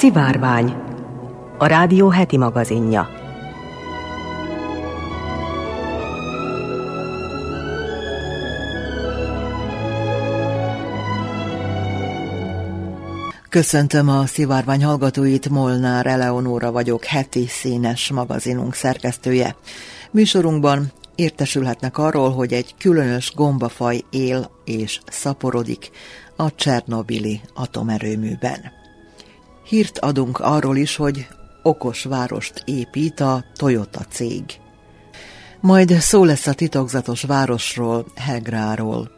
Szivárvány, a rádió heti magazinja. Köszöntöm a szivárvány hallgatóit, Molnár Eleonóra vagyok, heti színes magazinunk szerkesztője. Műsorunkban értesülhetnek arról, hogy egy különös gombafaj él és szaporodik a Csernobili atomerőműben. Hírt adunk arról is, hogy okos várost épít a Toyota cég. Majd szó lesz a titokzatos városról, Hegráról.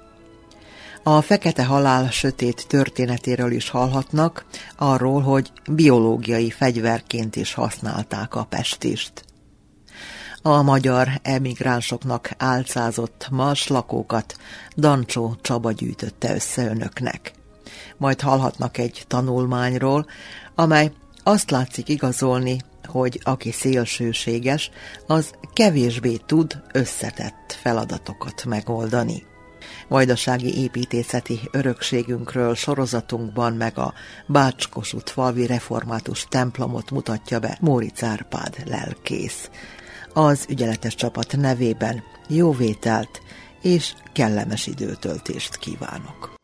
A fekete halál sötét történetéről is hallhatnak, arról, hogy biológiai fegyverként is használták a pestist. A magyar emigránsoknak álcázott mars lakókat Dancsó Csaba gyűjtötte össze önöknek. Majd hallhatnak egy tanulmányról, amely azt látszik igazolni, hogy aki szélsőséges, az kevésbé tud összetett feladatokat megoldani. Vajdasági építészeti örökségünkről sorozatunkban meg a Bácskosut falvi református templomot mutatja be Móricz Árpád lelkész. Az ügyeletes csapat nevében jó vételt és kellemes időtöltést kívánok!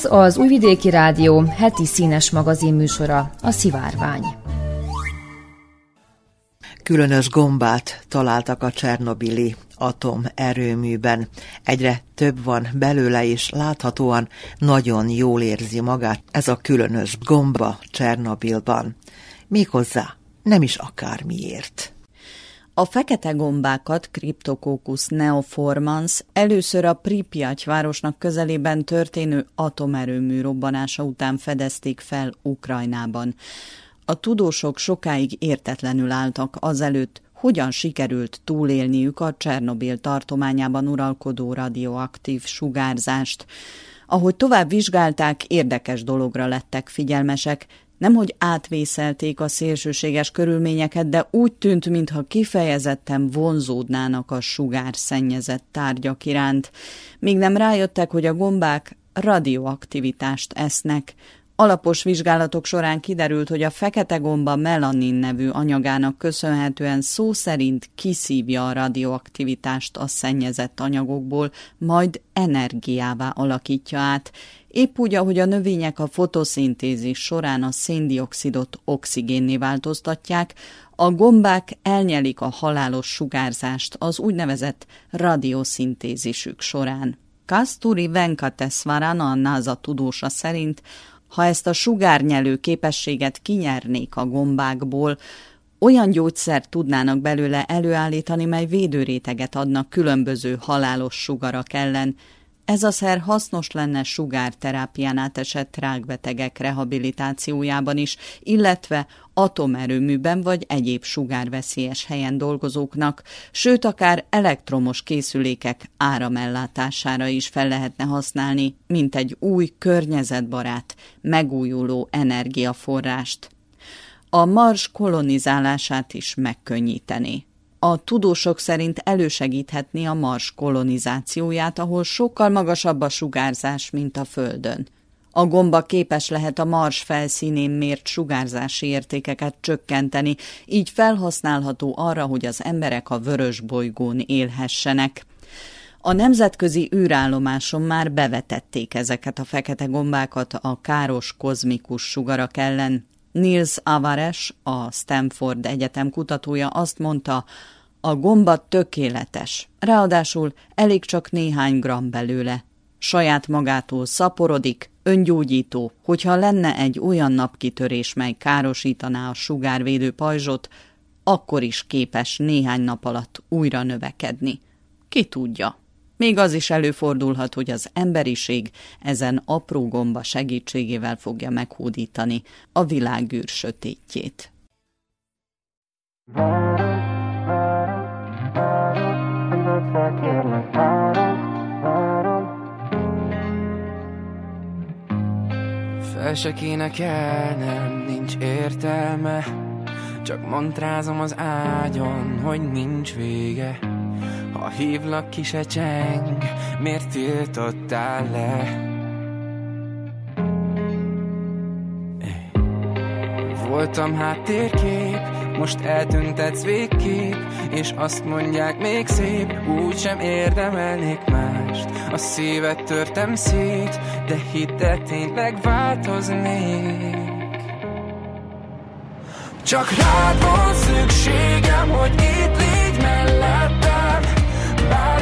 Ez az Újvidéki Rádió heti színes magazin műsora, a Szivárvány. Különös gombát találtak a Csernobili atomerőműben. Egyre több van belőle, és láthatóan nagyon jól érzi magát ez a különös gomba Csernobilban. Méghozzá nem is akármiért. A fekete gombákat, Cryptococcus neoformans, először a Pripyat városnak közelében történő atomerőmű robbanása után fedezték fel Ukrajnában. A tudósok sokáig értetlenül álltak azelőtt, hogyan sikerült túlélniük a Csernobil tartományában uralkodó radioaktív sugárzást. Ahogy tovább vizsgálták, érdekes dologra lettek figyelmesek, nemhogy átvészelték a szélsőséges körülményeket, de úgy tűnt, mintha kifejezetten vonzódnának a sugár szennyezett tárgyak iránt, míg nem rájöttek, hogy a gombák radioaktivitást esznek, Alapos vizsgálatok során kiderült, hogy a fekete gomba melanin nevű anyagának köszönhetően szó szerint kiszívja a radioaktivitást a szennyezett anyagokból, majd energiává alakítja át, épp úgy, ahogy a növények a fotoszintézis során a széndiokszidot oxigénné változtatják, a gombák elnyelik a halálos sugárzást az úgynevezett radioszintézisük során. Kasturi Venkatesvarana, a NASA tudósa szerint ha ezt a sugárnyelő képességet kinyernék a gombákból, olyan gyógyszert tudnának belőle előállítani, mely védőréteget adnak különböző halálos sugarak ellen, ez a szer hasznos lenne sugárterápián átesett rákbetegek rehabilitációjában is, illetve atomerőműben vagy egyéb sugárveszélyes helyen dolgozóknak, sőt akár elektromos készülékek áramellátására is fel lehetne használni, mint egy új környezetbarát, megújuló energiaforrást. A Mars kolonizálását is megkönnyíteni a tudósok szerint elősegíthetné a Mars kolonizációját, ahol sokkal magasabb a sugárzás, mint a Földön. A gomba képes lehet a Mars felszínén mért sugárzási értékeket csökkenteni, így felhasználható arra, hogy az emberek a vörös bolygón élhessenek. A nemzetközi űrállomáson már bevetették ezeket a fekete gombákat a káros kozmikus sugarak ellen, Niels Avares, a Stanford Egyetem kutatója azt mondta, a gomba tökéletes, ráadásul elég csak néhány gram belőle. Saját magától szaporodik, öngyógyító, hogyha lenne egy olyan napkitörés, mely károsítaná a sugárvédő pajzsot, akkor is képes néhány nap alatt újra növekedni. Ki tudja? Még az is előfordulhat, hogy az emberiség ezen apró gomba segítségével fogja meghódítani a világűr sötétjét. Fel se kéne kelnem, nincs értelme Csak montrázom az ágyon, hogy nincs vége ha hívlak ki se cseng, miért tiltottál le? Voltam háttérkép, most eltüntetsz végkép És azt mondják még szép, úgy sem érdemelnék mást A szívet törtem szét, de hidd el tényleg változnék Csak rád van szükségem, hogy itt légy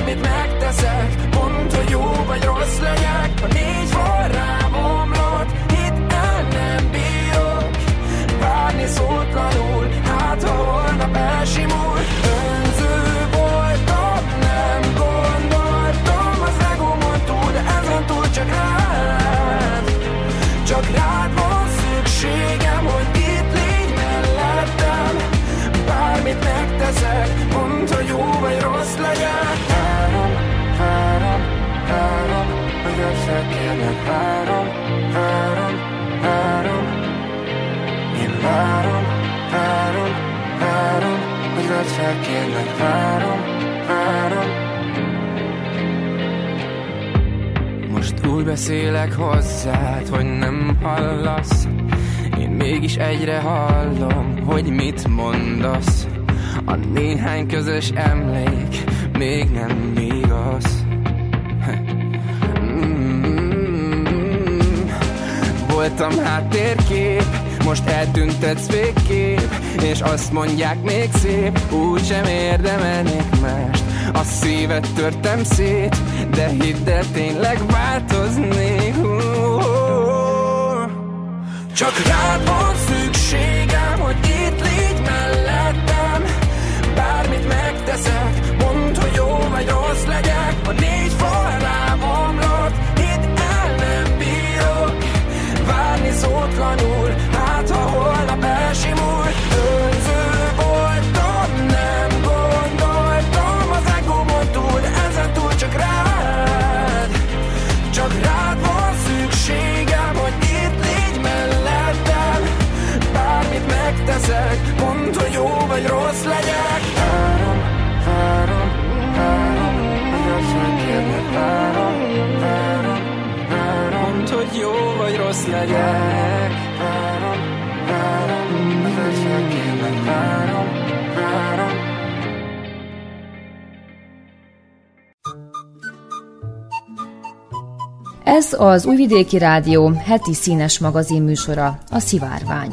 bármit megteszek. Mondd, hogy jó vagy rossz legyek. A négy van rám omlott Itt el nem bírok. Várni szótlanul Hát ha holnap elsimul várom, várom, várom Én várom, várom, várom Hogy vedd felkérlek, várom, várom Most úgy beszélek hozzád, hogy nem hallasz. Én mégis egyre hallom, hogy mit mondasz. A néhány közös emlék még nem igaz voltam háttérkép. Most eltüntetsz végkép És azt mondják még szép Úgy sem érdemelnék mást. A szívet törtem szét De hidd el tényleg változnék. Csak rád van szükségem Hogy itt légy mellettem Bármit megteszek legyek Várom, várom azt megkérlek Várom, várom Ez az Újvidéki Rádió heti színes magazin műsora, a Szivárvány.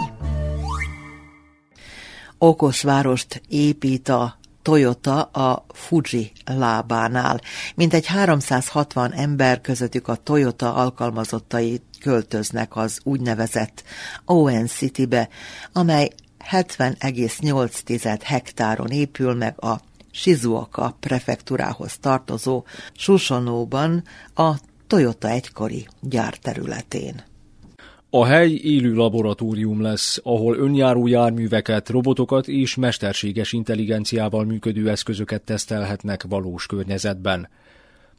Okos várost épít a Toyota a Fuji lábánál. Mintegy 360 ember közöttük a Toyota alkalmazottai költöznek az úgynevezett Owen City-be, amely 70,8 hektáron épül meg a Shizuoka prefektúrához tartozó Susonóban a Toyota egykori gyárterületén. A hely élő laboratórium lesz, ahol önjáró járműveket, robotokat és mesterséges intelligenciával működő eszközöket tesztelhetnek valós környezetben.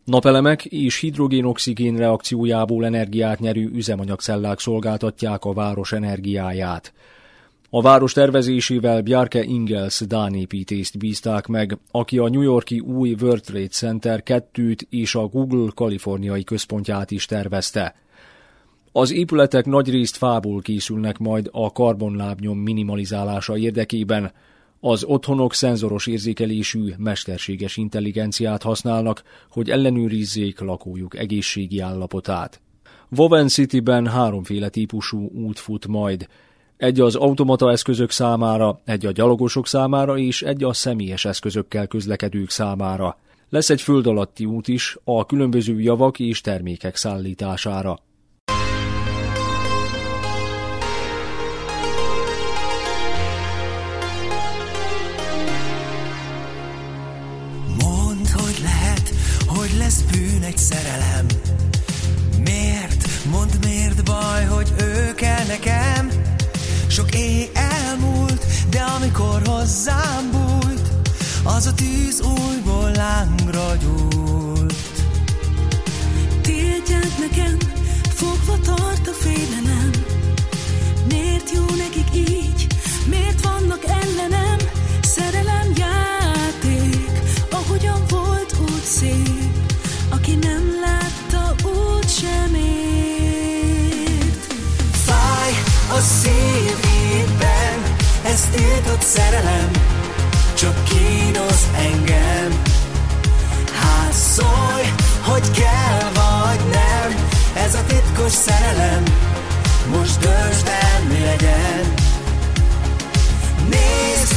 Napelemek és hidrogén-oxigén reakciójából energiát nyerő üzemanyagcellák szolgáltatják a város energiáját. A város tervezésével Bjarke Ingels Dán építészt bízták meg, aki a New Yorki új World Trade Center 2 és a Google kaliforniai központját is tervezte. Az épületek nagyrészt fából készülnek majd a karbonlábnyom minimalizálása érdekében. Az otthonok szenzoros érzékelésű, mesterséges intelligenciát használnak, hogy ellenőrizzék lakójuk egészségi állapotát. Woven City-ben háromféle típusú út fut majd. Egy az automata eszközök számára, egy a gyalogosok számára és egy a személyes eszközökkel közlekedők számára. Lesz egy föld alatti út is a különböző javak és termékek szállítására. Az a tűz újból lángra gyúlt. Tiltják nekem, fogva tart a félelem. Miért jó nekik így? Miért vannak ellenem? Szerelem játék, ahogyan volt úgy szép. Aki nem látta, úgy sem ért. Fáj a szívében, ez tiltott szerelem, csak kínoz engem. Hát szólj, hogy kell vagy nem, ez a titkos szerelem, most döntsd el, mi legyen. Nézd,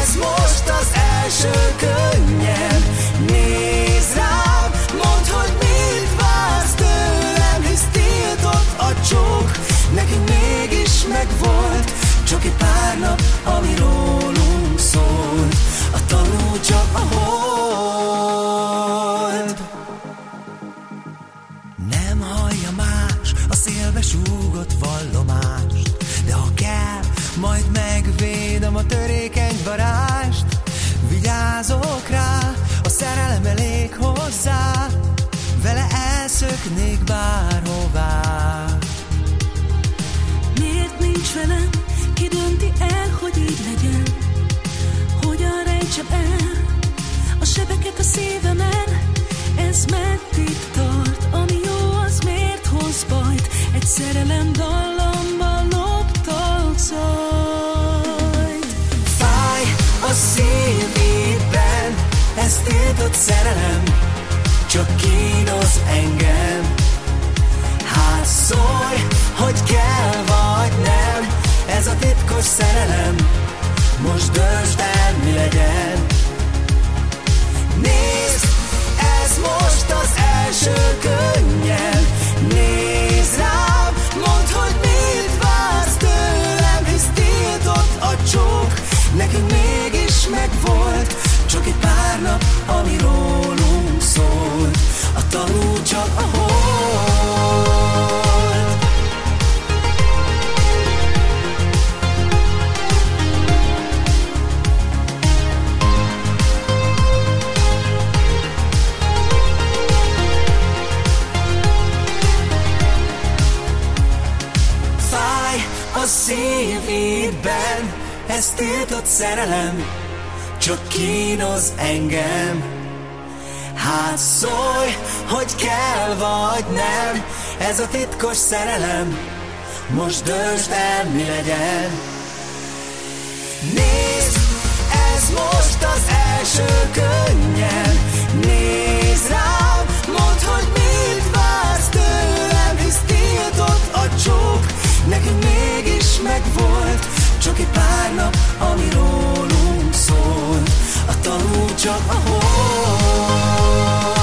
ez most az első könnyem, nézd szívidben, ez tiltott szerelem, csak kínoz engem. Hát szólj, hogy kell vagy nem, ez a titkos szerelem, most döntsd el, mi legyen. Nézd, ez most az első könnyel, nézd rám, mondd, hogy mit vársz tőlem, hisz tiltott a csók, nekünk megvolt, csak egy pár nap, ami rólunk szólt, a tanú csak a hold.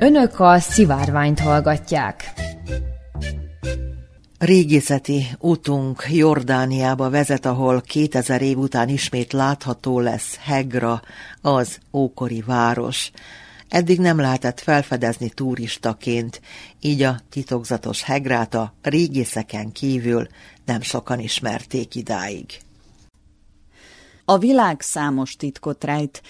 Önök a szivárványt hallgatják. Régészeti utunk Jordániába vezet, ahol 2000 év után ismét látható lesz Hegra, az ókori város. Eddig nem lehetett felfedezni turistaként, így a titokzatos Hegrát a régészeken kívül nem sokan ismerték idáig. A világ számos titkot rejt,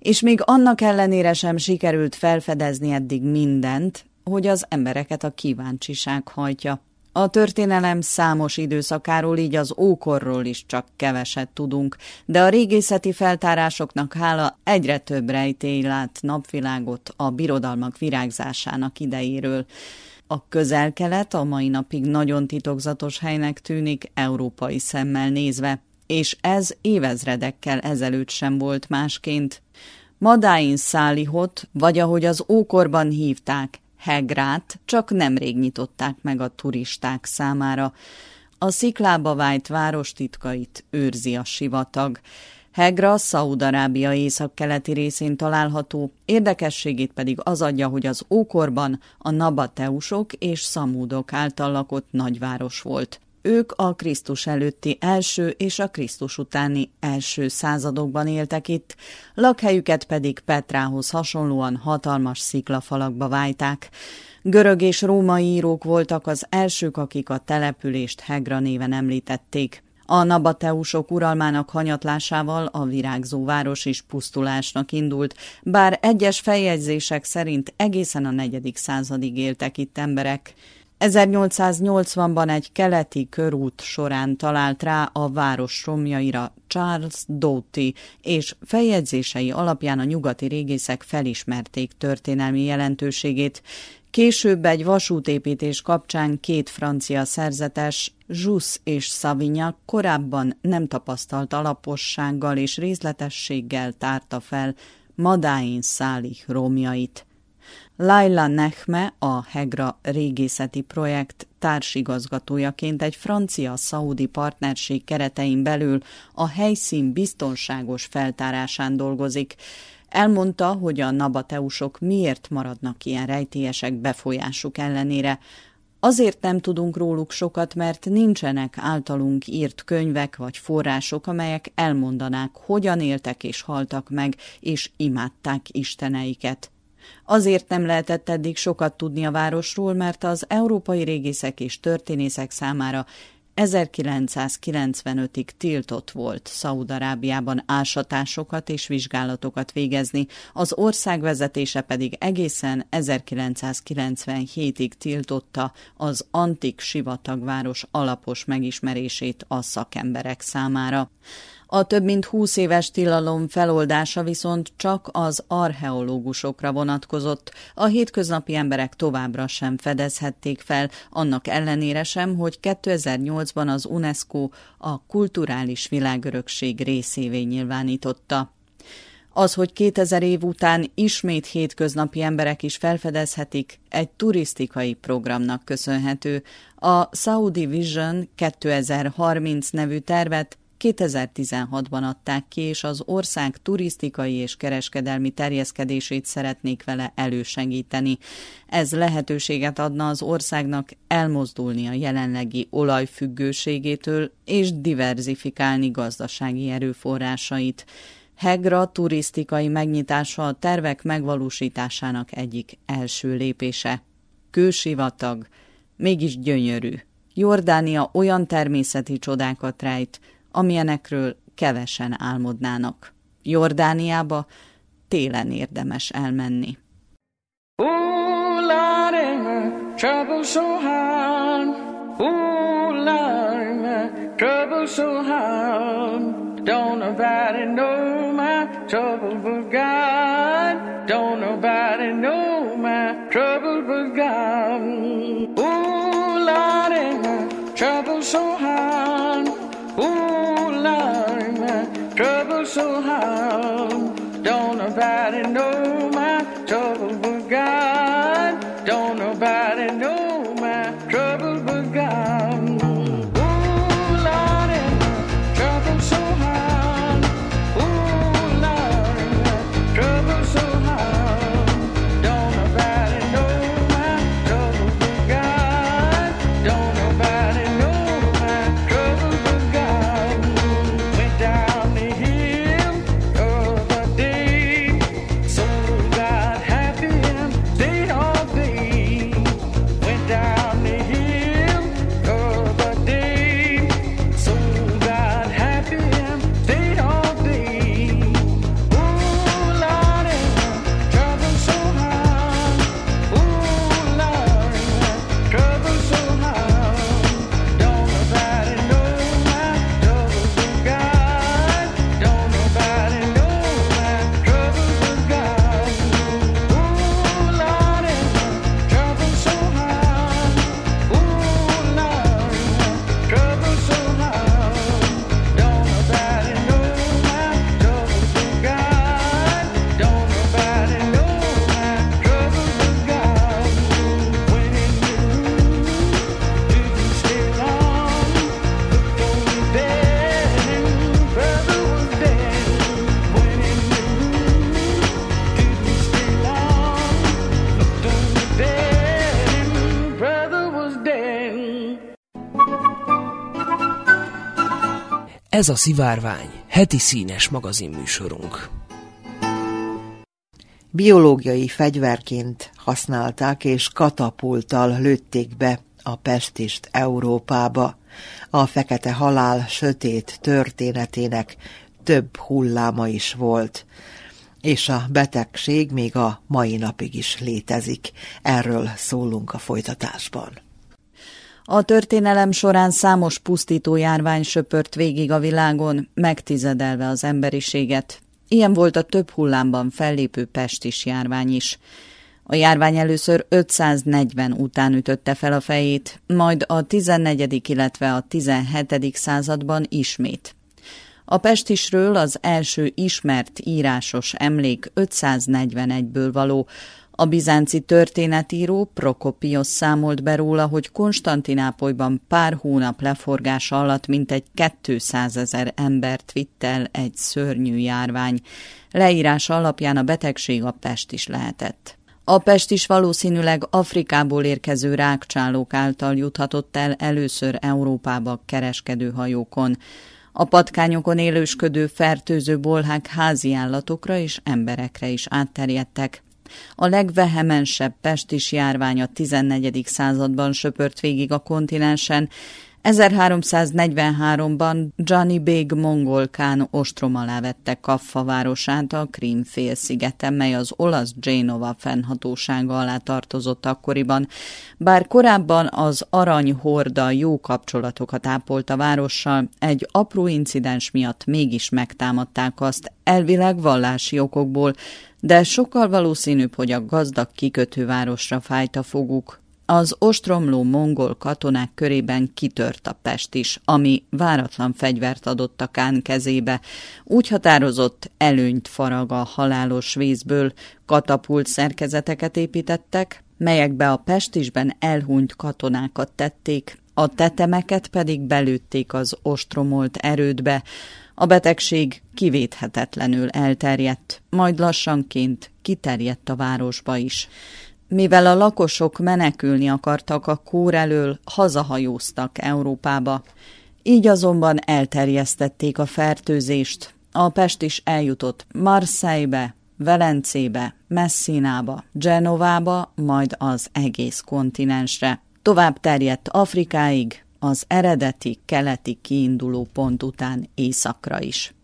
és még annak ellenére sem sikerült felfedezni eddig mindent, hogy az embereket a kíváncsiság hajtja. A történelem számos időszakáról, így az ókorról is csak keveset tudunk, de a régészeti feltárásoknak hála egyre több rejtély lát napvilágot a birodalmak virágzásának idejéről. A közel-kelet a mai napig nagyon titokzatos helynek tűnik európai szemmel nézve, és ez évezredekkel ezelőtt sem volt másként. Madáin Szálihot, vagy ahogy az ókorban hívták, Hegrát csak nemrég nyitották meg a turisták számára. A sziklába vájt város titkait őrzi a sivatag. Hegra Szaúd-Arábia északkeleti részén található, érdekességét pedig az adja, hogy az ókorban a nabateusok és szamúdok által lakott nagyváros volt. Ők a Krisztus előtti első és a Krisztus utáni első századokban éltek itt, lakhelyüket pedig Petrához hasonlóan hatalmas sziklafalakba vájták. Görög és római írók voltak az elsők, akik a települést Hegra néven említették. A nabateusok uralmának hanyatlásával a virágzó város is pusztulásnak indult, bár egyes feljegyzések szerint egészen a negyedik századig éltek itt emberek. 1880-ban egy keleti körút során talált rá a város romjaira Charles Doughty, és feljegyzései alapján a nyugati régészek felismerték történelmi jelentőségét. Később egy vasútépítés kapcsán két francia szerzetes, Juss és Savignac korábban nem tapasztalt alapossággal és részletességgel tárta fel Madáin Száli romjait. Laila Nehme, a Hegra régészeti projekt társigazgatójaként egy francia-szaudi partnerség keretein belül a helyszín biztonságos feltárásán dolgozik. Elmondta, hogy a nabateusok miért maradnak ilyen rejtélyesek befolyásuk ellenére. Azért nem tudunk róluk sokat, mert nincsenek általunk írt könyvek vagy források, amelyek elmondanák, hogyan éltek és haltak meg, és imádták isteneiket. Azért nem lehetett eddig sokat tudni a városról, mert az európai régészek és történészek számára 1995-ig tiltott volt Szaúd-Arábiában ásatásokat és vizsgálatokat végezni, az ország vezetése pedig egészen 1997-ig tiltotta az antik sivatagváros alapos megismerését a szakemberek számára. A több mint 20 éves tilalom feloldása viszont csak az archeológusokra vonatkozott. A hétköznapi emberek továbbra sem fedezhették fel, annak ellenére sem, hogy 2008-ban az UNESCO a kulturális világörökség részévé nyilvánította. Az, hogy 2000 év után ismét hétköznapi emberek is felfedezhetik, egy turisztikai programnak köszönhető. A Saudi Vision 2030 nevű tervet 2016-ban adták ki, és az ország turisztikai és kereskedelmi terjeszkedését szeretnék vele elősegíteni. Ez lehetőséget adna az országnak elmozdulni a jelenlegi olajfüggőségétől és diverzifikálni gazdasági erőforrásait. Hegra turisztikai megnyitása a tervek megvalósításának egyik első lépése. Kősivatag, mégis gyönyörű. Jordánia olyan természeti csodákat rejt, amilyenekről kevesen álmodnának. Jordániába télen érdemes elmenni. Trouble so hard. Ooh, so hard. Don't nobody know Ez a Szivárvány, heti színes magazinműsorunk. Biológiai fegyverként használták és katapulttal lőtték be a pestist Európába. A fekete halál sötét történetének több hulláma is volt és a betegség még a mai napig is létezik. Erről szólunk a folytatásban. A történelem során számos pusztító járvány söpört végig a világon, megtizedelve az emberiséget. Ilyen volt a több hullámban fellépő pestis járvány is. A járvány először 540 után ütötte fel a fejét, majd a 14. illetve a 17. században ismét. A pestisről az első ismert írásos emlék 541-ből való, a bizánci történetíró Prokopiosz számolt be róla, hogy Konstantinápolyban pár hónap leforgása alatt mintegy 200 ezer embert vitt el egy szörnyű járvány. Leírása alapján a betegség a pest is lehetett. A pest is valószínűleg Afrikából érkező rákcsálók által juthatott el először Európába kereskedő hajókon. A patkányokon élősködő fertőző bolhák házi állatokra és emberekre is átterjedtek. A legvehemensebb pestis járvány a 14. században söpört végig a kontinensen, 1343-ban Gianni Bég mongolkán ostrom alá vette Kaffa városát a Krím félszigeten, mely az olasz Genova fennhatósága alá tartozott akkoriban, bár korábban az aranyhorda jó kapcsolatokat ápolt a várossal, egy apró incidens miatt mégis megtámadták azt, elvileg vallási okokból, de sokkal valószínűbb, hogy a gazdag kikötővárosra fájt a foguk, az ostromló mongol katonák körében kitört a Pest is, ami váratlan fegyvert adott a Kán kezébe. Úgy határozott, előnyt farag a halálos vízből, katapult szerkezeteket építettek, melyekbe a Pestisben elhunyt katonákat tették, a tetemeket pedig belőtték az ostromolt erődbe. A betegség kivéthetetlenül elterjedt, majd lassanként kiterjedt a városba is. Mivel a lakosok menekülni akartak a kór elől, hazahajóztak Európába. Így azonban elterjesztették a fertőzést. A Pest is eljutott Marseille-be, Velencébe, Messinába, Genovába, majd az egész kontinensre. Tovább terjedt Afrikáig, az eredeti keleti kiinduló pont után északra is.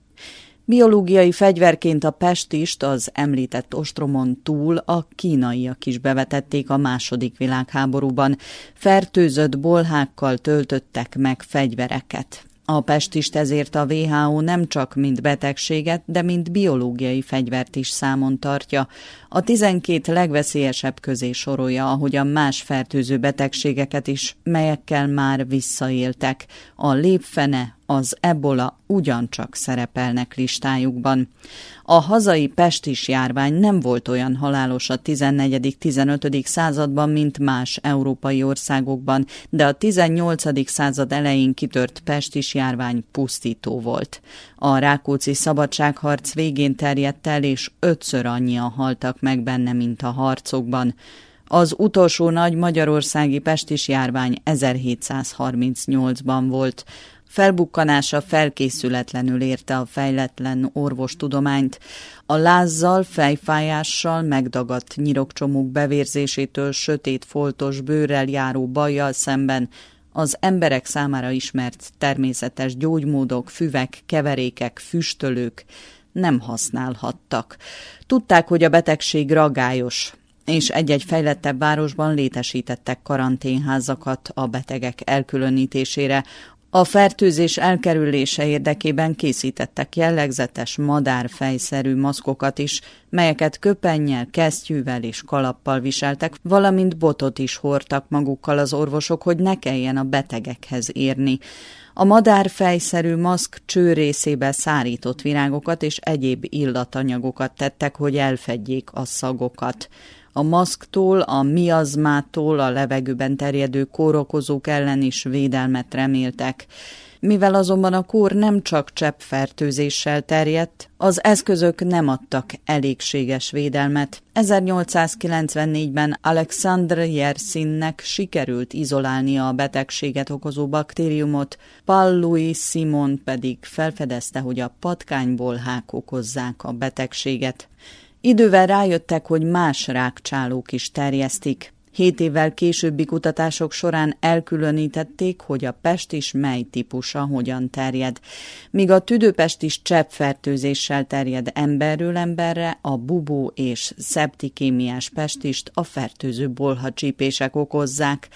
Biológiai fegyverként a pestist az említett ostromon túl a kínaiak is bevetették a második világháborúban. Fertőzött bolhákkal töltöttek meg fegyvereket. A pestist ezért a WHO nem csak mint betegséget, de mint biológiai fegyvert is számon tartja. A 12 legveszélyesebb közé sorolja, ahogyan más fertőző betegségeket is, melyekkel már visszaéltek. A lépfene, az ebola ugyancsak szerepelnek listájukban. A hazai pestis járvány nem volt olyan halálos a 14.-15. században, mint más európai országokban, de a 18. század elején kitört pestis járvány pusztító volt. A Rákóczi szabadságharc végén terjedt el, és ötször annyian haltak meg benne, mint a harcokban. Az utolsó nagy magyarországi pestis járvány 1738-ban volt. Felbukkanása felkészületlenül érte a fejletlen orvostudományt. A lázzal, fejfájással, megdagadt nyirokcsomók bevérzésétől sötét foltos bőrrel járó bajjal szemben az emberek számára ismert természetes gyógymódok, füvek, keverékek, füstölők nem használhattak. Tudták, hogy a betegség ragályos, és egy-egy fejlettebb városban létesítettek karanténházakat a betegek elkülönítésére, a fertőzés elkerülése érdekében készítettek jellegzetes madárfejszerű maszkokat is, melyeket köpennyel, kesztyűvel és kalappal viseltek, valamint botot is hordtak magukkal az orvosok, hogy ne kelljen a betegekhez érni. A madárfejszerű maszk cső részébe szárított virágokat és egyéb illatanyagokat tettek, hogy elfedjék a szagokat a maszktól, a miazmától, a levegőben terjedő kórokozók ellen is védelmet reméltek. Mivel azonban a kór nem csak cseppfertőzéssel terjedt, az eszközök nem adtak elégséges védelmet. 1894-ben Alexandr Yersinnek sikerült izolálnia a betegséget okozó baktériumot, Paul Louis Simon pedig felfedezte, hogy a patkányból hák okozzák a betegséget. Idővel rájöttek, hogy más rákcsálók is terjesztik. Hét évvel későbbi kutatások során elkülönítették, hogy a pest is mely típusa hogyan terjed. Míg a tüdőpest is cseppfertőzéssel terjed emberről emberre, a bubó és szeptikémiás pestist a fertőző bolhacsípések okozzák.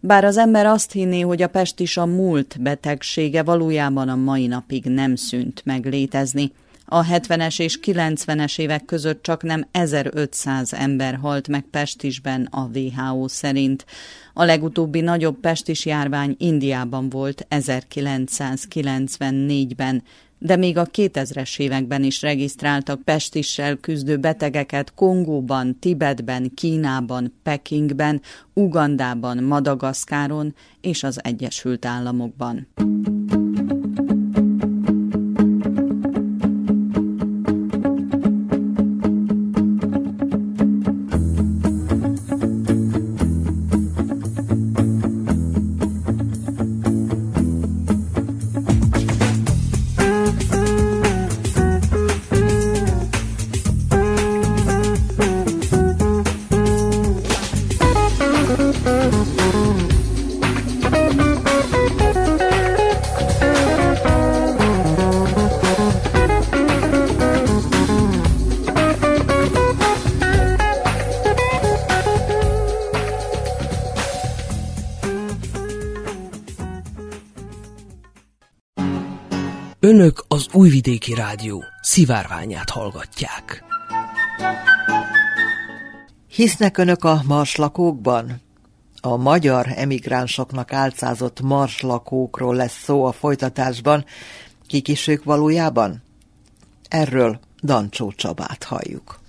Bár az ember azt hinné, hogy a pest is a múlt betegsége, valójában a mai napig nem szűnt meg létezni. A 70-es és 90-es évek között csak nem 1500 ember halt meg Pestisben a WHO szerint. A legutóbbi nagyobb pestis járvány Indiában volt 1994-ben, de még a 2000-es években is regisztráltak pestissel küzdő betegeket Kongóban, Tibetben, Kínában, Pekingben, Ugandában, Madagaszkáron és az Egyesült Államokban. Önök az Újvidéki Rádió szivárványát hallgatják. Hisznek önök a marslakókban? A magyar emigránsoknak álcázott marslakókról lesz szó a folytatásban. Kik is ők valójában? Erről Dancsó Csabát halljuk.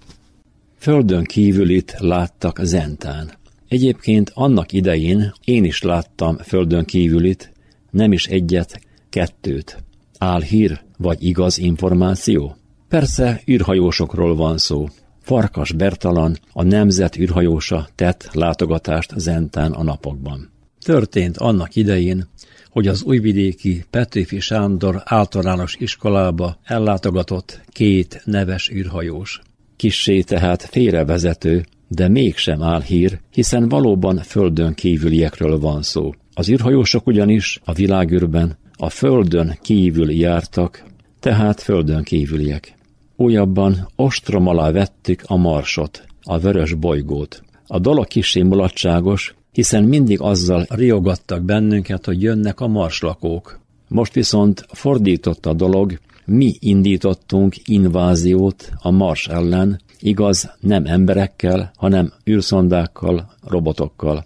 Földön kívülit láttak Zentán. Egyébként annak idején én is láttam földön kívülit, nem is egyet, kettőt. Álhír vagy igaz információ? Persze űrhajósokról van szó. Farkas Bertalan, a nemzet űrhajósa tett látogatást Zentán a napokban. Történt annak idején, hogy az újvidéki Petőfi Sándor általános iskolába ellátogatott két neves űrhajós. Kissé tehát félrevezető, de mégsem áll hír, hiszen valóban földön kívüliekről van szó. Az űrhajósok ugyanis a világűrben a földön kívül jártak, tehát földön kívüliek. Újabban ostrom alá vettük a marsot, a vörös bolygót. A dolog kisé mulatságos, hiszen mindig azzal riogattak bennünket, hogy jönnek a marslakók. Most viszont fordított a dolog, mi indítottunk inváziót a Mars ellen, igaz, nem emberekkel, hanem űrszondákkal, robotokkal.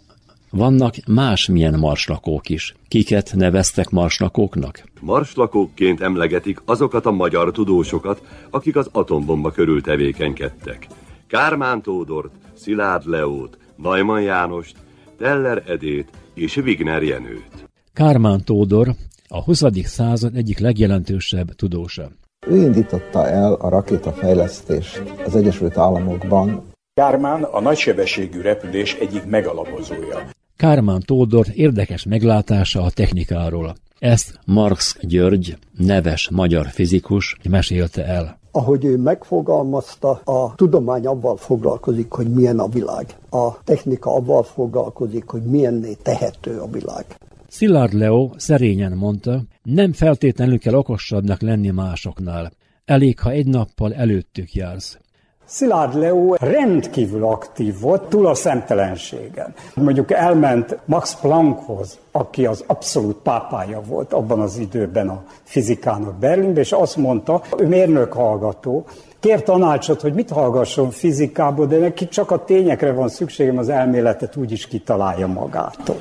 Vannak másmilyen marslakók is. Kiket neveztek marslakóknak? Marslakókként emlegetik azokat a magyar tudósokat, akik az atombomba körül tevékenykedtek. Kármán Tódort, Szilárd Leót, Najman Jánost, Teller Edét és Wigner Jenőt. Kármán Tódor a 20. század egyik legjelentősebb tudósa. Ő indította el a rakétafejlesztést az Egyesült Államokban. Kármán a nagysebességű repülés egyik megalapozója. Kármán Tódor érdekes meglátása a technikáról. Ezt Marx György, neves magyar fizikus mesélte el. Ahogy ő megfogalmazta, a tudomány abban foglalkozik, hogy milyen a világ. A technika abban foglalkozik, hogy milyenné tehető a világ. Szilárd Leo szerényen mondta, nem feltétlenül kell okosabbnak lenni másoknál. Elég, ha egy nappal előttük jársz. Szilárd Leo rendkívül aktív volt, túl a szemtelenségen. Mondjuk elment Max Planckhoz, aki az abszolút pápája volt abban az időben a fizikának Berlinben, és azt mondta, ő mérnök hallgató, kér tanácsot, hogy mit hallgasson fizikából, de neki csak a tényekre van szükségem, az elméletet úgyis kitalálja magától.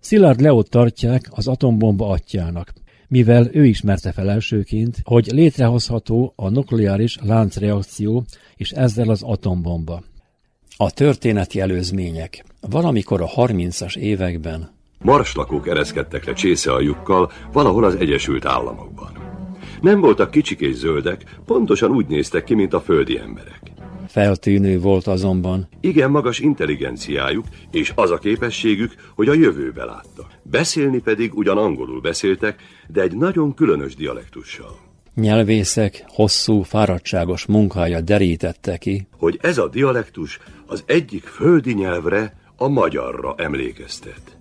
Szilárd Leót tartják az atombomba atyának, mivel ő ismerte fel elsőként, hogy létrehozható a nukleáris láncreakció, és ezzel az atombomba. A történeti előzmények. Valamikor a 30-as években Marslakók ereszkedtek le csészealjukkal valahol az Egyesült Államokban. Nem voltak kicsik és zöldek, pontosan úgy néztek ki, mint a földi emberek. Feltűnő volt azonban. Igen magas intelligenciájuk, és az a képességük, hogy a jövőbe láttak. Beszélni pedig ugyan angolul beszéltek, de egy nagyon különös dialektussal. Nyelvészek hosszú, fáradtságos munkája derítette ki, hogy ez a dialektus az egyik földi nyelvre, a magyarra emlékeztet.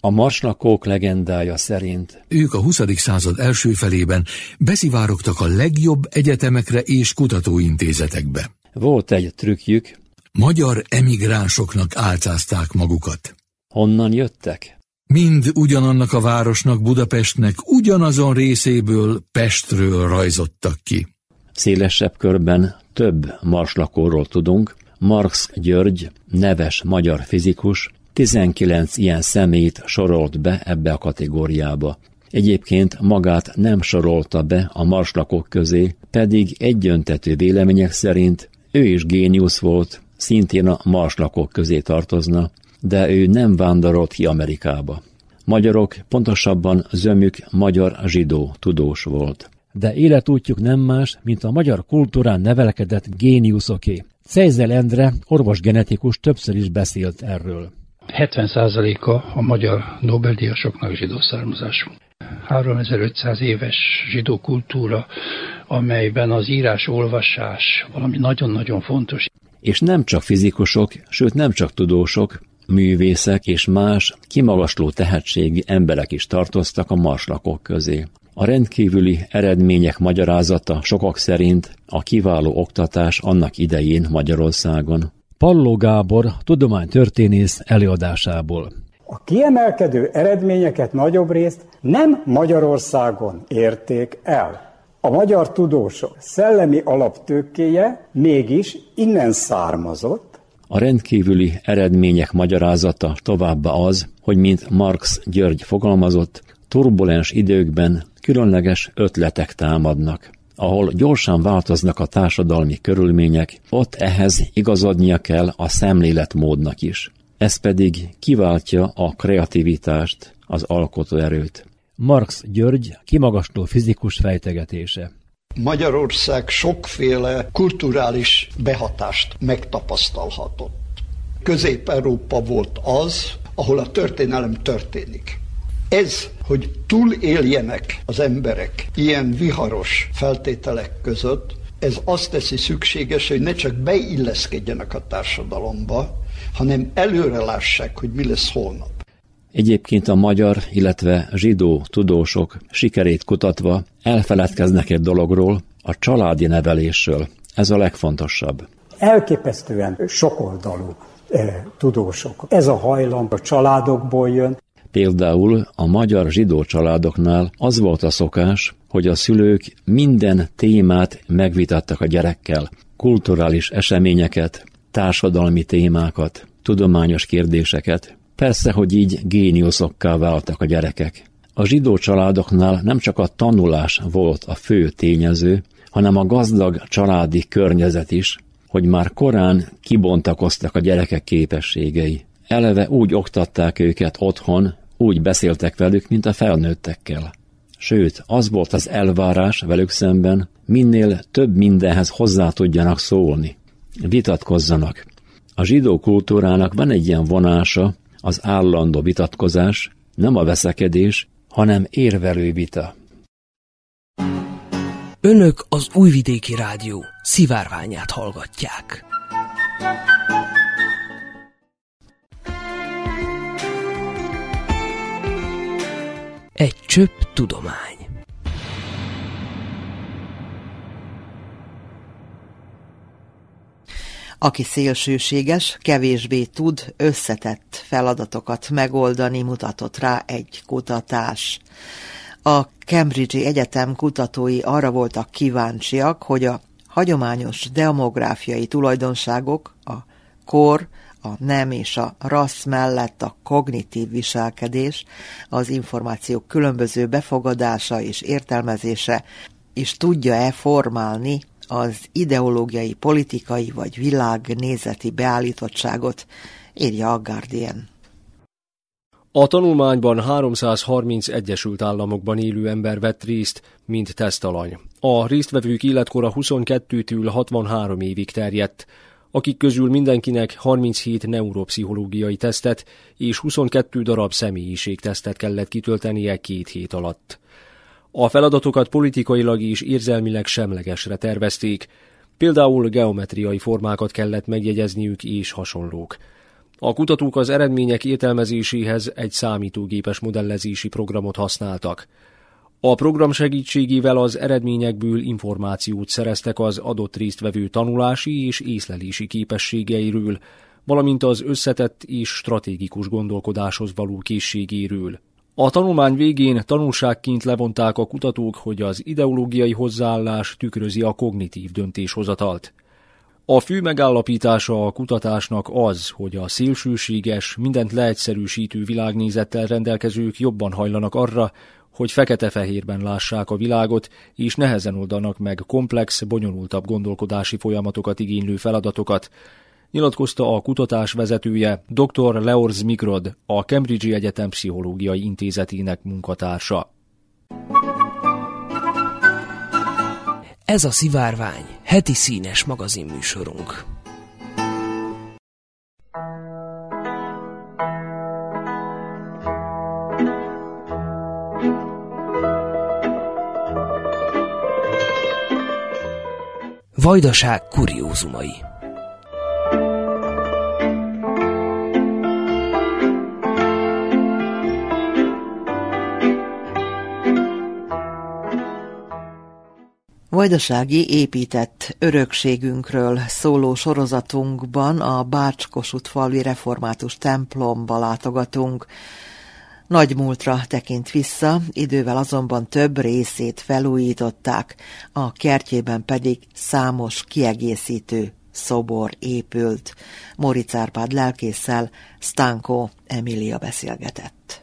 A marslakók legendája szerint ők a 20. század első felében beszivárogtak a legjobb egyetemekre és kutatóintézetekbe. Volt egy trükkjük. Magyar emigránsoknak álcázták magukat. Honnan jöttek? Mind ugyanannak a városnak, Budapestnek ugyanazon részéből, Pestről rajzottak ki. Szélesebb körben több marslakóról tudunk. Marx György, neves magyar fizikus, 19 ilyen szemét sorolt be ebbe a kategóriába. Egyébként magát nem sorolta be a marslakók közé, pedig egyöntető vélemények szerint ő is géniusz volt, szintén a marslakók közé tartozna, de ő nem vándorolt ki Amerikába. Magyarok, pontosabban zömük magyar zsidó tudós volt. De életútjuk nem más, mint a magyar kultúrán nevelkedett géniuszoké. Cejzel Endre, orvosgenetikus többször is beszélt erről. 70%-a a magyar Nobel-díjasoknak zsidó származású. 3500 éves zsidó kultúra, amelyben az írás-olvasás valami nagyon-nagyon fontos. És nem csak fizikusok, sőt nem csak tudósok, művészek és más kimagasló tehetségi emberek is tartoztak a marslakok közé. A rendkívüli eredmények magyarázata sokak szerint a kiváló oktatás annak idején Magyarországon. Palló Gábor tudománytörténész előadásából. A kiemelkedő eredményeket nagyobb részt nem Magyarországon érték el. A magyar tudósok szellemi alaptőkéje mégis innen származott. A rendkívüli eredmények magyarázata továbbá az, hogy mint Marx György fogalmazott, turbulens időkben különleges ötletek támadnak. Ahol gyorsan változnak a társadalmi körülmények, ott ehhez igazodnia kell a szemléletmódnak is. Ez pedig kiváltja a kreativitást, az alkotóerőt. Marx György kimagasló fizikus fejtegetése. Magyarország sokféle kulturális behatást megtapasztalhatott. Közép-Európa volt az, ahol a történelem történik. Ez, hogy túléljenek az emberek ilyen viharos feltételek között, ez azt teszi szükséges, hogy ne csak beilleszkedjenek a társadalomba, hanem előre lássák, hogy mi lesz holnap. Egyébként a magyar, illetve zsidó tudósok sikerét kutatva elfeledkeznek egy dologról, a családi nevelésről. Ez a legfontosabb. Elképesztően sokoldalú e, tudósok. Ez a hajlam a családokból jön. Például a magyar zsidó családoknál az volt a szokás, hogy a szülők minden témát megvitattak a gyerekkel, kulturális eseményeket, társadalmi témákat, tudományos kérdéseket. Persze, hogy így géniuszokká váltak a gyerekek. A zsidó családoknál nem csak a tanulás volt a fő tényező, hanem a gazdag családi környezet is, hogy már korán kibontakoztak a gyerekek képességei. Eleve úgy oktatták őket otthon, úgy beszéltek velük, mint a felnőttekkel. Sőt, az volt az elvárás velük szemben, minél több mindenhez hozzá tudjanak szólni vitatkozzanak. A zsidó kultúrának van egy ilyen vonása, az állandó vitatkozás, nem a veszekedés, hanem érvelő vita. Önök az Újvidéki Rádió szivárványát hallgatják. Egy csöpp tudomány. Aki szélsőséges, kevésbé tud összetett feladatokat megoldani, mutatott rá egy kutatás. A Cambridge Egyetem kutatói arra voltak kíváncsiak, hogy a hagyományos demográfiai tulajdonságok, a kor, a nem és a rassz mellett a kognitív viselkedés, az információk különböző befogadása és értelmezése is tudja-e formálni az ideológiai, politikai vagy világnézeti beállítottságot, írja a Guardian. A tanulmányban 330 Egyesült Államokban élő ember vett részt, mint tesztalany. A résztvevők életkora 22-től 63 évig terjedt, akik közül mindenkinek 37 neuropszichológiai tesztet és 22 darab személyiségtesztet kellett kitöltenie két hét alatt. A feladatokat politikailag és érzelmileg semlegesre tervezték, például geometriai formákat kellett megjegyezniük és hasonlók. A kutatók az eredmények értelmezéséhez egy számítógépes modellezési programot használtak. A program segítségével az eredményekből információt szereztek az adott résztvevő tanulási és észlelési képességeiről, valamint az összetett és stratégikus gondolkodáshoz való készségéről. A tanulmány végén tanulságként levonták a kutatók, hogy az ideológiai hozzáállás tükrözi a kognitív döntéshozatalt. A fő megállapítása a kutatásnak az, hogy a szélsőséges, mindent leegyszerűsítő világnézettel rendelkezők jobban hajlanak arra, hogy fekete-fehérben lássák a világot, és nehezen oldanak meg komplex, bonyolultabb gondolkodási folyamatokat igénylő feladatokat, nyilatkozta a kutatás vezetője dr. Leorz Migrod, a Cambridge Egyetem Pszichológiai Intézetének munkatársa. Ez a Szivárvány, heti színes magazinműsorunk. Vajdaság kuriózumai vajdasági épített örökségünkről szóló sorozatunkban a Bács-Kossuth falvi református templomba látogatunk. Nagy múltra tekint vissza, idővel azonban több részét felújították, a kertjében pedig számos kiegészítő szobor épült. Moric Árpád lelkésszel Stanko Emilia beszélgetett.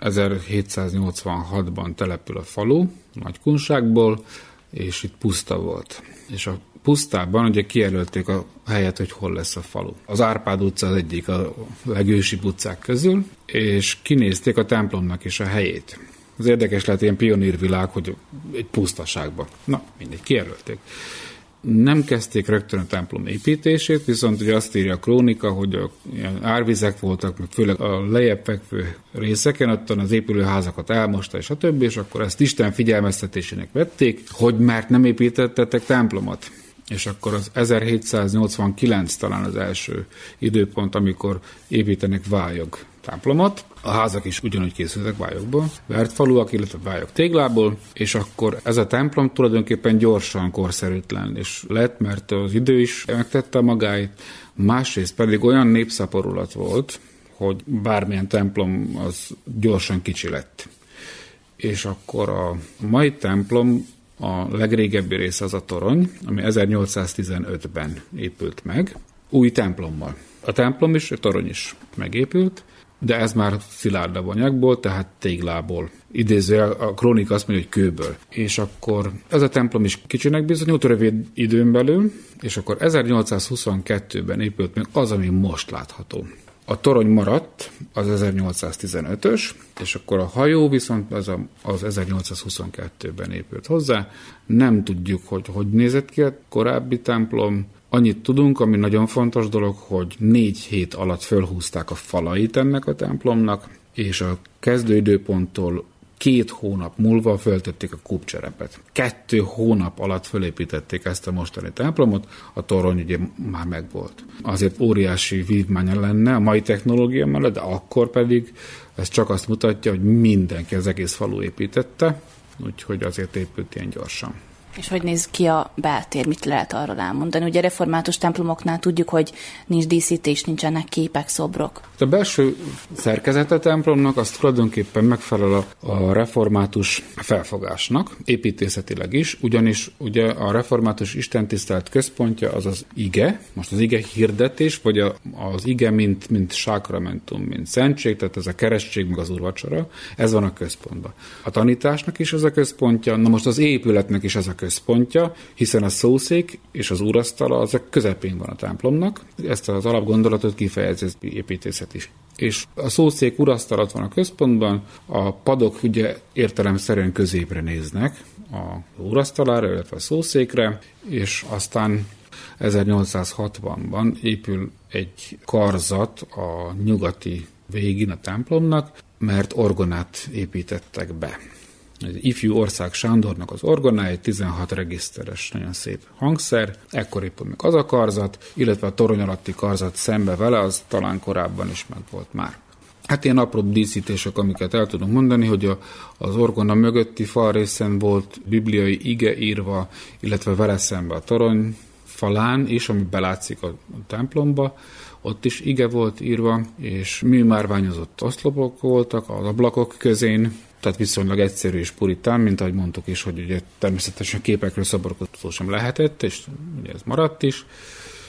1786-ban települ a falu, Nagykunságból, és itt puszta volt. És a pusztában ugye kijelölték a helyet, hogy hol lesz a falu. Az Árpád utca az egyik a legősibb utcák közül, és kinézték a templomnak is a helyét. Az érdekes lehet ilyen pionírvilág, hogy egy pusztaságban. Na, mindegy, kijelölték nem kezdték rögtön a templom építését, viszont ugye azt írja a krónika, hogy a, ilyen árvizek voltak, főleg a lejjebb fekvő részeken, ott az épülőházakat elmosta, és a többi, és akkor ezt Isten figyelmeztetésének vették, hogy mert nem építettetek templomot. És akkor az 1789 talán az első időpont, amikor építenek vályog templomot. A házak is ugyanúgy készültek vályokból, vert faluak, illetve vályok téglából, és akkor ez a templom tulajdonképpen gyorsan korszerűtlen és lett, mert az idő is megtette magáit, másrészt pedig olyan népszaporulat volt, hogy bármilyen templom az gyorsan kicsi lett. És akkor a mai templom a legrégebbi része az a torony, ami 1815-ben épült meg, új templommal. A templom is, a torony is megépült, de ez már szilárdabb anyagból, tehát téglából. Idéző a krónika azt mondja, hogy kőből. És akkor ez a templom is kicsinek bizonyult rövid időn belül, és akkor 1822-ben épült meg az, ami most látható. A torony maradt, az 1815-ös, és akkor a hajó viszont az, a, az 1822-ben épült hozzá. Nem tudjuk, hogy hogy nézett ki a korábbi templom, Annyit tudunk, ami nagyon fontos dolog, hogy négy hét alatt fölhúzták a falait ennek a templomnak, és a kezdőidőponttól két hónap múlva föltették a kupcserepet. Kettő hónap alatt fölépítették ezt a mostani templomot, a torony ugye már megvolt. Azért óriási vívmánya lenne a mai technológia mellett, de akkor pedig ez csak azt mutatja, hogy mindenki az egész falu építette, úgyhogy azért épült ilyen gyorsan. És hogy néz ki a beltér, mit lehet arról elmondani? Ugye református templomoknál tudjuk, hogy nincs díszítés, nincsenek képek, szobrok. A belső szerkezete templomnak az tulajdonképpen megfelel a, a református felfogásnak, építészetileg is, ugyanis ugye a református istentisztelt központja az az ige, most az ige hirdetés, vagy a, az ige, mint, mint sákramentum, mint szentség, tehát ez a keresztség, meg az urvacsora, ez van a központban. A tanításnak is ez a központja, na most az épületnek is ez a központja, hiszen a szószék és az úrasztala az a közepén van a templomnak. Ezt az alapgondolatot kifejezi az építészet is. És a szószék urasztalat van a központban, a padok ugye értelemszerűen középre néznek a urasztalára, illetve a szószékre, és aztán 1860-ban épül egy karzat a nyugati végén a templomnak, mert orgonát építettek be az ifjú ország Sándornak az orgonája, egy 16 regiszteres, nagyon szép hangszer, ekkor épül meg az a karzat, illetve a torony alatti karzat szembe vele, az talán korábban is meg volt már. Hát ilyen apró díszítések, amiket el tudunk mondani, hogy a, az orgona mögötti fal részen volt bibliai ige írva, illetve vele szembe a torony falán is, ami belátszik a templomba, ott is ige volt írva, és műmárványozott oszlopok voltak az ablakok közén, tehát viszonylag egyszerű és puritán, mint ahogy mondtuk is, hogy ugye természetesen képekről szoborkodó sem lehetett, és ugye ez maradt is.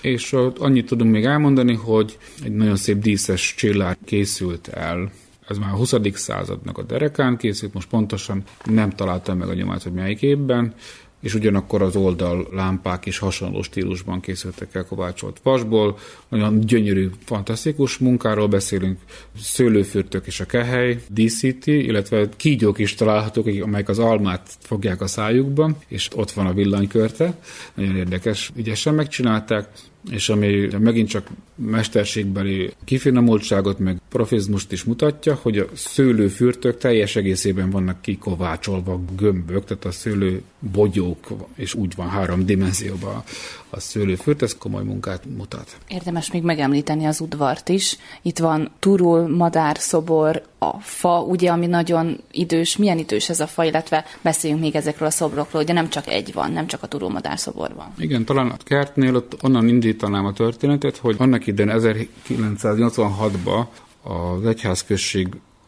És annyit tudunk még elmondani, hogy egy nagyon szép díszes csillár készült el ez már a 20. századnak a derekán készült, most pontosan nem találtam meg a nyomát, hogy melyik évben, és ugyanakkor az oldal lámpák is hasonló stílusban készültek el kovácsolt vasból. Olyan gyönyörű, fantasztikus munkáról beszélünk. Szőlőfürtök és a kehely díszíti, illetve kígyók is találhatók, amelyek az almát fogják a szájukban, és ott van a villanykörte. Nagyon érdekes, ügyesen megcsinálták és ami megint csak mesterségbeli kifinomultságot, meg profizmust is mutatja, hogy a szőlőfürtök teljes egészében vannak kikovácsolva gömbök, tehát a szőlő bogyók, és úgy van három dimenzióban a szőlőfürt, ez komoly munkát mutat. Érdemes még megemlíteni az udvart is. Itt van turul, madár, szobor, a fa, ugye, ami nagyon idős. Milyen idős ez a fa, illetve beszéljünk még ezekről a szobrokról, ugye nem csak egy van, nem csak a turul, madár szobor van. Igen, talán a kertnél ott onnan indítanám a történetet, hogy annak idején 1986-ban az egyházközség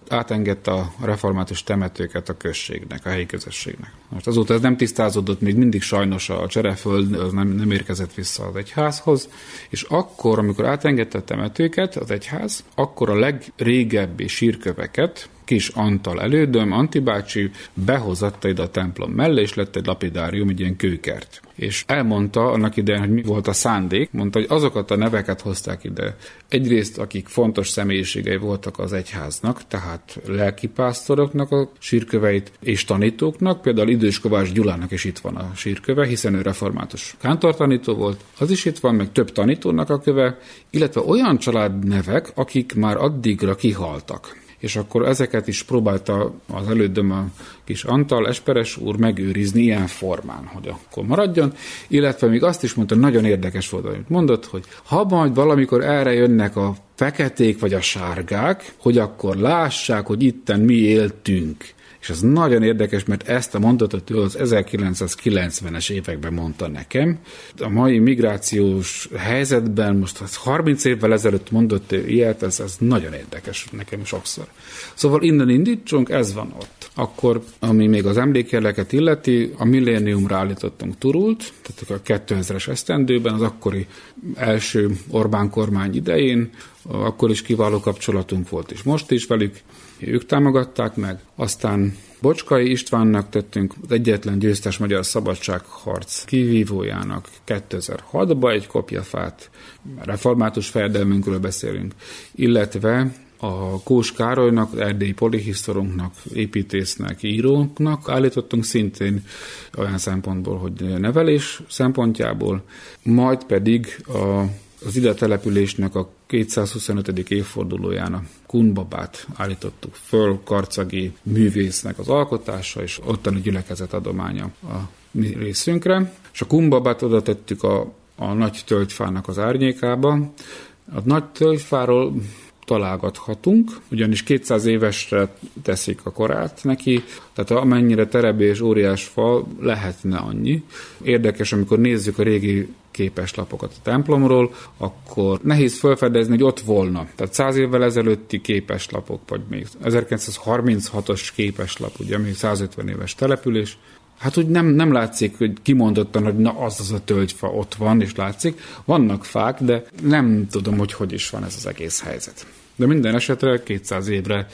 átengedte a református temetőket a községnek, a helyi közösségnek. Most azóta ez nem tisztázódott, még mindig sajnos a csereföld az nem, nem érkezett vissza az egyházhoz, és akkor, amikor átengedte a temetőket az egyház, akkor a legrégebbi sírköveket, kis Antal elődöm, Antibácsi behozatta ide a templom mellé, és lett egy lapidárium, egy ilyen kőkert. És elmondta annak idején, hogy mi volt a szándék, mondta, hogy azokat a neveket hozták ide. Egyrészt, akik fontos személyiségei voltak az egyháznak, tehát lelkipásztoroknak a sírköveit, és tanítóknak, például Idős Kovács Gyulának is itt van a sírköve, hiszen ő református kántortanító volt, az is itt van, meg több tanítónak a köve, illetve olyan családnevek, akik már addigra kihaltak és akkor ezeket is próbálta az elődöm a kis Antal Esperes úr megőrizni ilyen formán, hogy akkor maradjon, illetve még azt is mondta, nagyon érdekes volt, amit mondott, hogy ha majd valamikor erre jönnek a feketék vagy a sárgák, hogy akkor lássák, hogy itten mi éltünk és ez nagyon érdekes, mert ezt a mondatot ő az 1990-es években mondta nekem. A mai migrációs helyzetben, most 30 évvel ezelőtt mondott ő ilyet, ez, ez nagyon érdekes nekem sokszor. Szóval innen indítsunk, ez van ott. Akkor, ami még az emlékjeleket illeti, a milléniumra állítottunk turult, tehát a 2000-es esztendőben, az akkori első Orbán kormány idején, akkor is kiváló kapcsolatunk volt, és most is velük, ők támogatták meg. Aztán Bocskai Istvánnak tettünk az egyetlen győztes magyar szabadságharc kivívójának 2006-ba egy kopjafát, református fejedelmünkről beszélünk, illetve a Kós Károlynak, erdélyi polihisztorunknak, építésznek, írónknak állítottunk szintén olyan szempontból, hogy nevelés szempontjából, majd pedig a az ide településnek a 225. évfordulóján a Kunbabát állítottuk föl, karcagi művésznek az alkotása, és ottani gyülekezet adománya a mi részünkre. És a Kunbabát oda tettük a, a nagy tölgyfának az árnyékába. A nagy tölgyfáról találgathatunk, ugyanis 200 évesre teszik a korát neki, tehát amennyire terebé és óriás fa lehetne annyi. Érdekes, amikor nézzük a régi képeslapokat a templomról, akkor nehéz felfedezni, hogy ott volna. Tehát száz évvel ezelőtti képeslapok, vagy még 1936-os képeslap, ugye még 150 éves település, Hát úgy nem, nem látszik, hogy kimondottan, hogy na az az a tölgyfa ott van, és látszik. Vannak fák, de nem tudom, hogy hogy is van ez az egész helyzet. De minden esetre 200 évre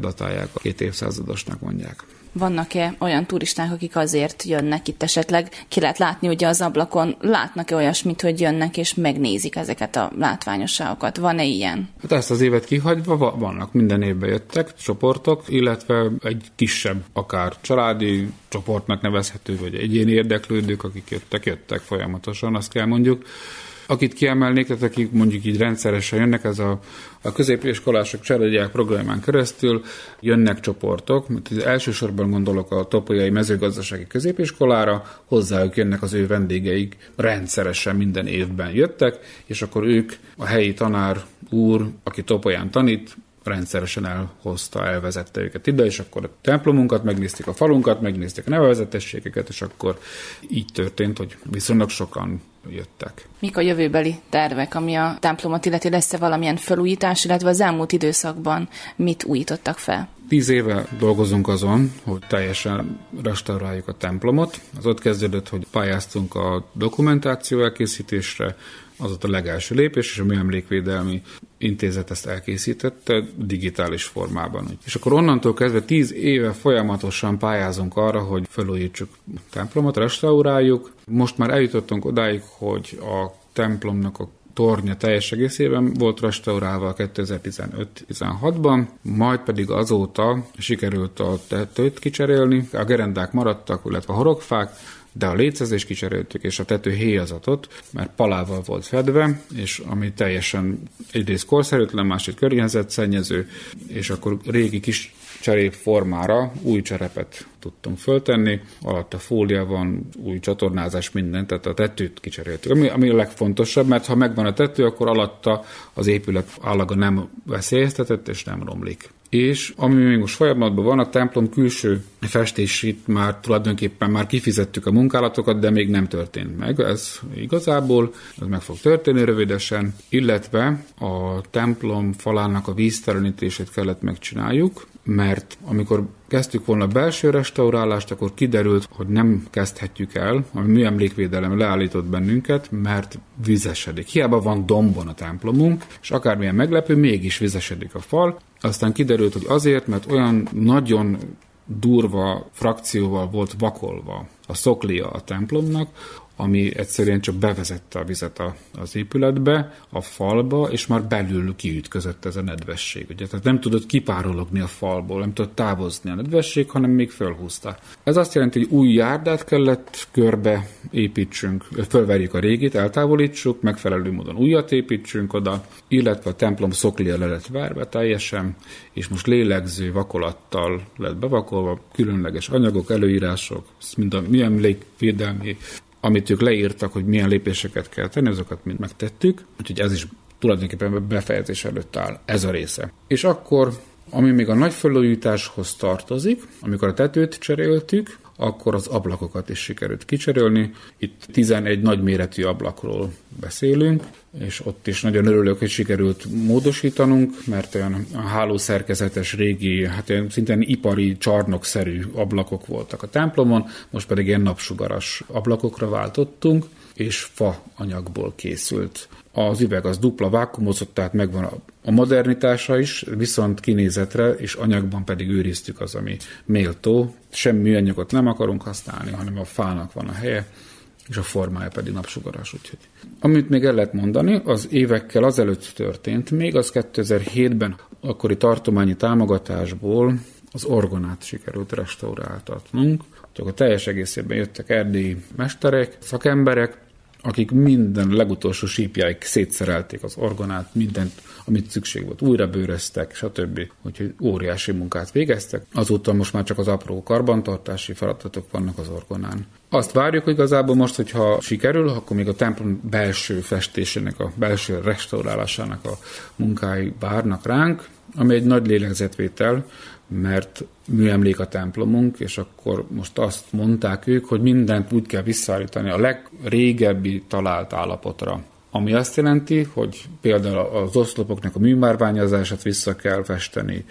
datálják, a két évszázadosnak mondják. Vannak-e olyan turisták, akik azért jönnek itt esetleg? Ki lehet látni ugye az ablakon, látnak-e olyasmit, hogy jönnek és megnézik ezeket a látványosságokat? Van-e ilyen? Hát ezt az évet kihagyva vannak, minden évben jöttek csoportok, illetve egy kisebb, akár családi csoportnak nevezhető, vagy egyéni érdeklődők, akik jöttek, jöttek folyamatosan, azt kell mondjuk. Akit kiemelnék, tehát akik mondjuk így rendszeresen jönnek, ez a, a középiskolások cserediák programján keresztül jönnek csoportok, mert elsősorban gondolok a topolyai mezőgazdasági középiskolára, hozzájuk jönnek az ő vendégeik, rendszeresen minden évben jöttek, és akkor ők, a helyi tanár úr, aki topolyán tanít, rendszeresen elhozta, elvezette őket ide, és akkor a templomunkat megnézték, a falunkat, megnézték a nevezetességeket, és akkor így történt, hogy viszonylag sokan jöttek. Mik a jövőbeli tervek, ami a templomot illeti lesz-e valamilyen felújítás, illetve az elmúlt időszakban mit újítottak fel? Tíz éve dolgozunk azon, hogy teljesen restauráljuk a templomot. Az ott kezdődött, hogy pályáztunk a dokumentáció elkészítésre, az ott a legelső lépés, és a Műemlékvédelmi Intézet ezt elkészítette digitális formában. És akkor onnantól kezdve tíz éve folyamatosan pályázunk arra, hogy felújítsuk a templomot, restauráljuk. Most már eljutottunk odáig, hogy a templomnak a tornya teljes egészében volt restaurálva 2015-16-ban, majd pedig azóta sikerült a tetőt kicserélni, a gerendák maradtak, illetve a horogfák, de a létezést kicseréltük, és a tető héjazatot, mert palával volt fedve, és ami teljesen egyrészt korszerűtlen, másrészt környezetszennyező, és akkor régi kis cserép formára új cserepet tudtunk föltenni, alatt a fólia van, új csatornázás, minden, tehát a tetőt kicseréltük. Ami, ami a legfontosabb, mert ha megvan a tető, akkor alatta az épület állaga nem veszélyeztetett és nem romlik és ami még most folyamatban van, a templom külső festését már tulajdonképpen már kifizettük a munkálatokat, de még nem történt meg. Ez igazából, ez meg fog történni rövidesen, illetve a templom falának a víztelenítését kellett megcsináljuk, mert amikor kezdtük volna belső restaurálást, akkor kiderült, hogy nem kezdhetjük el, a műemlékvédelem leállított bennünket, mert vizesedik. Hiába van dombon a templomunk, és akármilyen meglepő, mégis vizesedik a fal. Aztán kiderült, hogy azért, mert olyan nagyon durva frakcióval volt vakolva a szoklia a templomnak, ami egyszerűen csak bevezette a vizet a, az épületbe, a falba, és már belül kiütközött ez a nedvesség. Ugye? Tehát nem tudott kipárologni a falból, nem tudott távozni a nedvesség, hanem még fölhúzta. Ez azt jelenti, hogy új járdát kellett körbe építsünk, fölverjük a régit, eltávolítsuk, megfelelő módon újat építsünk oda, illetve a templom szoklia le lett verve teljesen, és most lélegző vakolattal lett bevakolva, különleges anyagok, előírások, mind a műemlékvédelmi amit ők leírtak, hogy milyen lépéseket kell tenni, azokat mind megtettük, úgyhogy ez is tulajdonképpen befejezés előtt áll, ez a része. És akkor, ami még a nagy felújításhoz tartozik, amikor a tetőt cseréltük, akkor az ablakokat is sikerült kicserélni. Itt 11 nagyméretű ablakról beszélünk, és ott is nagyon örülök, hogy sikerült módosítanunk, mert olyan hálószerkezetes régi, hát olyan szintén ipari csarnokszerű ablakok voltak a templomon, most pedig ilyen napsugaras ablakokra váltottunk, és fa anyagból készült. Az üveg az dupla vákumozott, tehát megvan a modernitása is, viszont kinézetre és anyagban pedig őriztük az, ami méltó. Semmi műanyagot nem akarunk használni, hanem a fának van a helye, és a formája pedig napsugaras. Úgyhogy. Amit még el lehet mondani, az évekkel azelőtt történt, még az 2007-ben akkori tartományi támogatásból az orgonát sikerült restauráltatnunk. Csak a teljes egészében jöttek erdélyi mesterek, szakemberek, akik minden legutolsó sípjáig szétszerelték az orgonát, mindent, amit szükség volt, újra bőröztek, stb. Úgyhogy óriási munkát végeztek. Azóta most már csak az apró karbantartási feladatok vannak az orgonán. Azt várjuk hogy igazából most, hogyha sikerül, akkor még a templom belső festésének, a belső restaurálásának a munkái várnak ránk, ami egy nagy lélegzetvétel, mert műemlék a templomunk, és akkor most azt mondták ők, hogy mindent úgy kell visszaállítani a legrégebbi talált állapotra. Ami azt jelenti, hogy például az oszlopoknak a műmárványozását vissza kell festeni,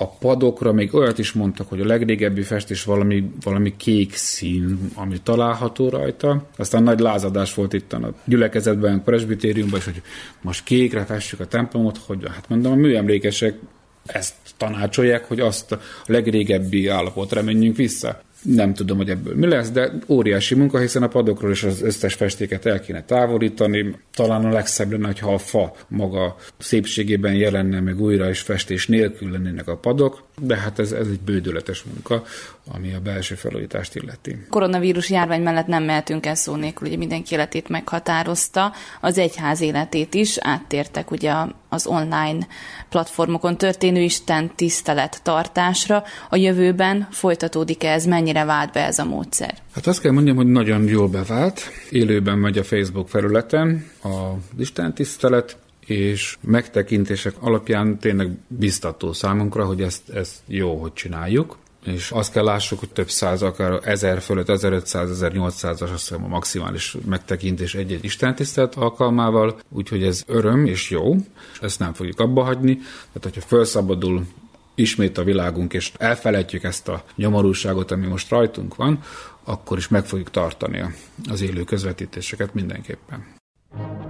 a padokra még olyat is mondtak, hogy a legrégebbi festés valami, valami kék szín, ami található rajta. Aztán nagy lázadás volt itt a gyülekezetben, a presbitériumban, és hogy most kékre festjük a templomot, hogy hát mondom, a műemlékesek ezt tanácsolják, hogy azt a legrégebbi állapotra menjünk vissza. Nem tudom, hogy ebből mi lesz, de óriási munka, hiszen a padokról is az összes festéket el kéne távolítani. Talán a legszebb lenne, ha a fa maga szépségében jelenne meg újra, és festés nélkül lennének a padok, de hát ez, ez egy bődületes munka, ami a belső felújítást illeti. Koronavírus járvány mellett nem mehetünk el szó nélkül, ugye mindenki életét meghatározta, az egyház életét is, áttértek ugye az online platformokon történő Isten tisztelet tartásra. A jövőben folytatódik ez, mennyire vált be ez a módszer? Hát azt kell mondjam, hogy nagyon jól bevált. Élőben megy a Facebook felületen a Isten tisztelet, és megtekintések alapján tényleg biztató számunkra, hogy ezt, ezt jó, hogy csináljuk. És azt kell lássuk, hogy több száz, akár 1000 fölött, 1500, 1800-as azt hiszem a maximális megtekintés egy-egy istentisztelt alkalmával, úgyhogy ez öröm és jó, ezt nem fogjuk abba hagyni, tehát hogyha felszabadul ismét a világunk, és elfelejtjük ezt a nyomorúságot, ami most rajtunk van, akkor is meg fogjuk tartani az élő közvetítéseket mindenképpen. A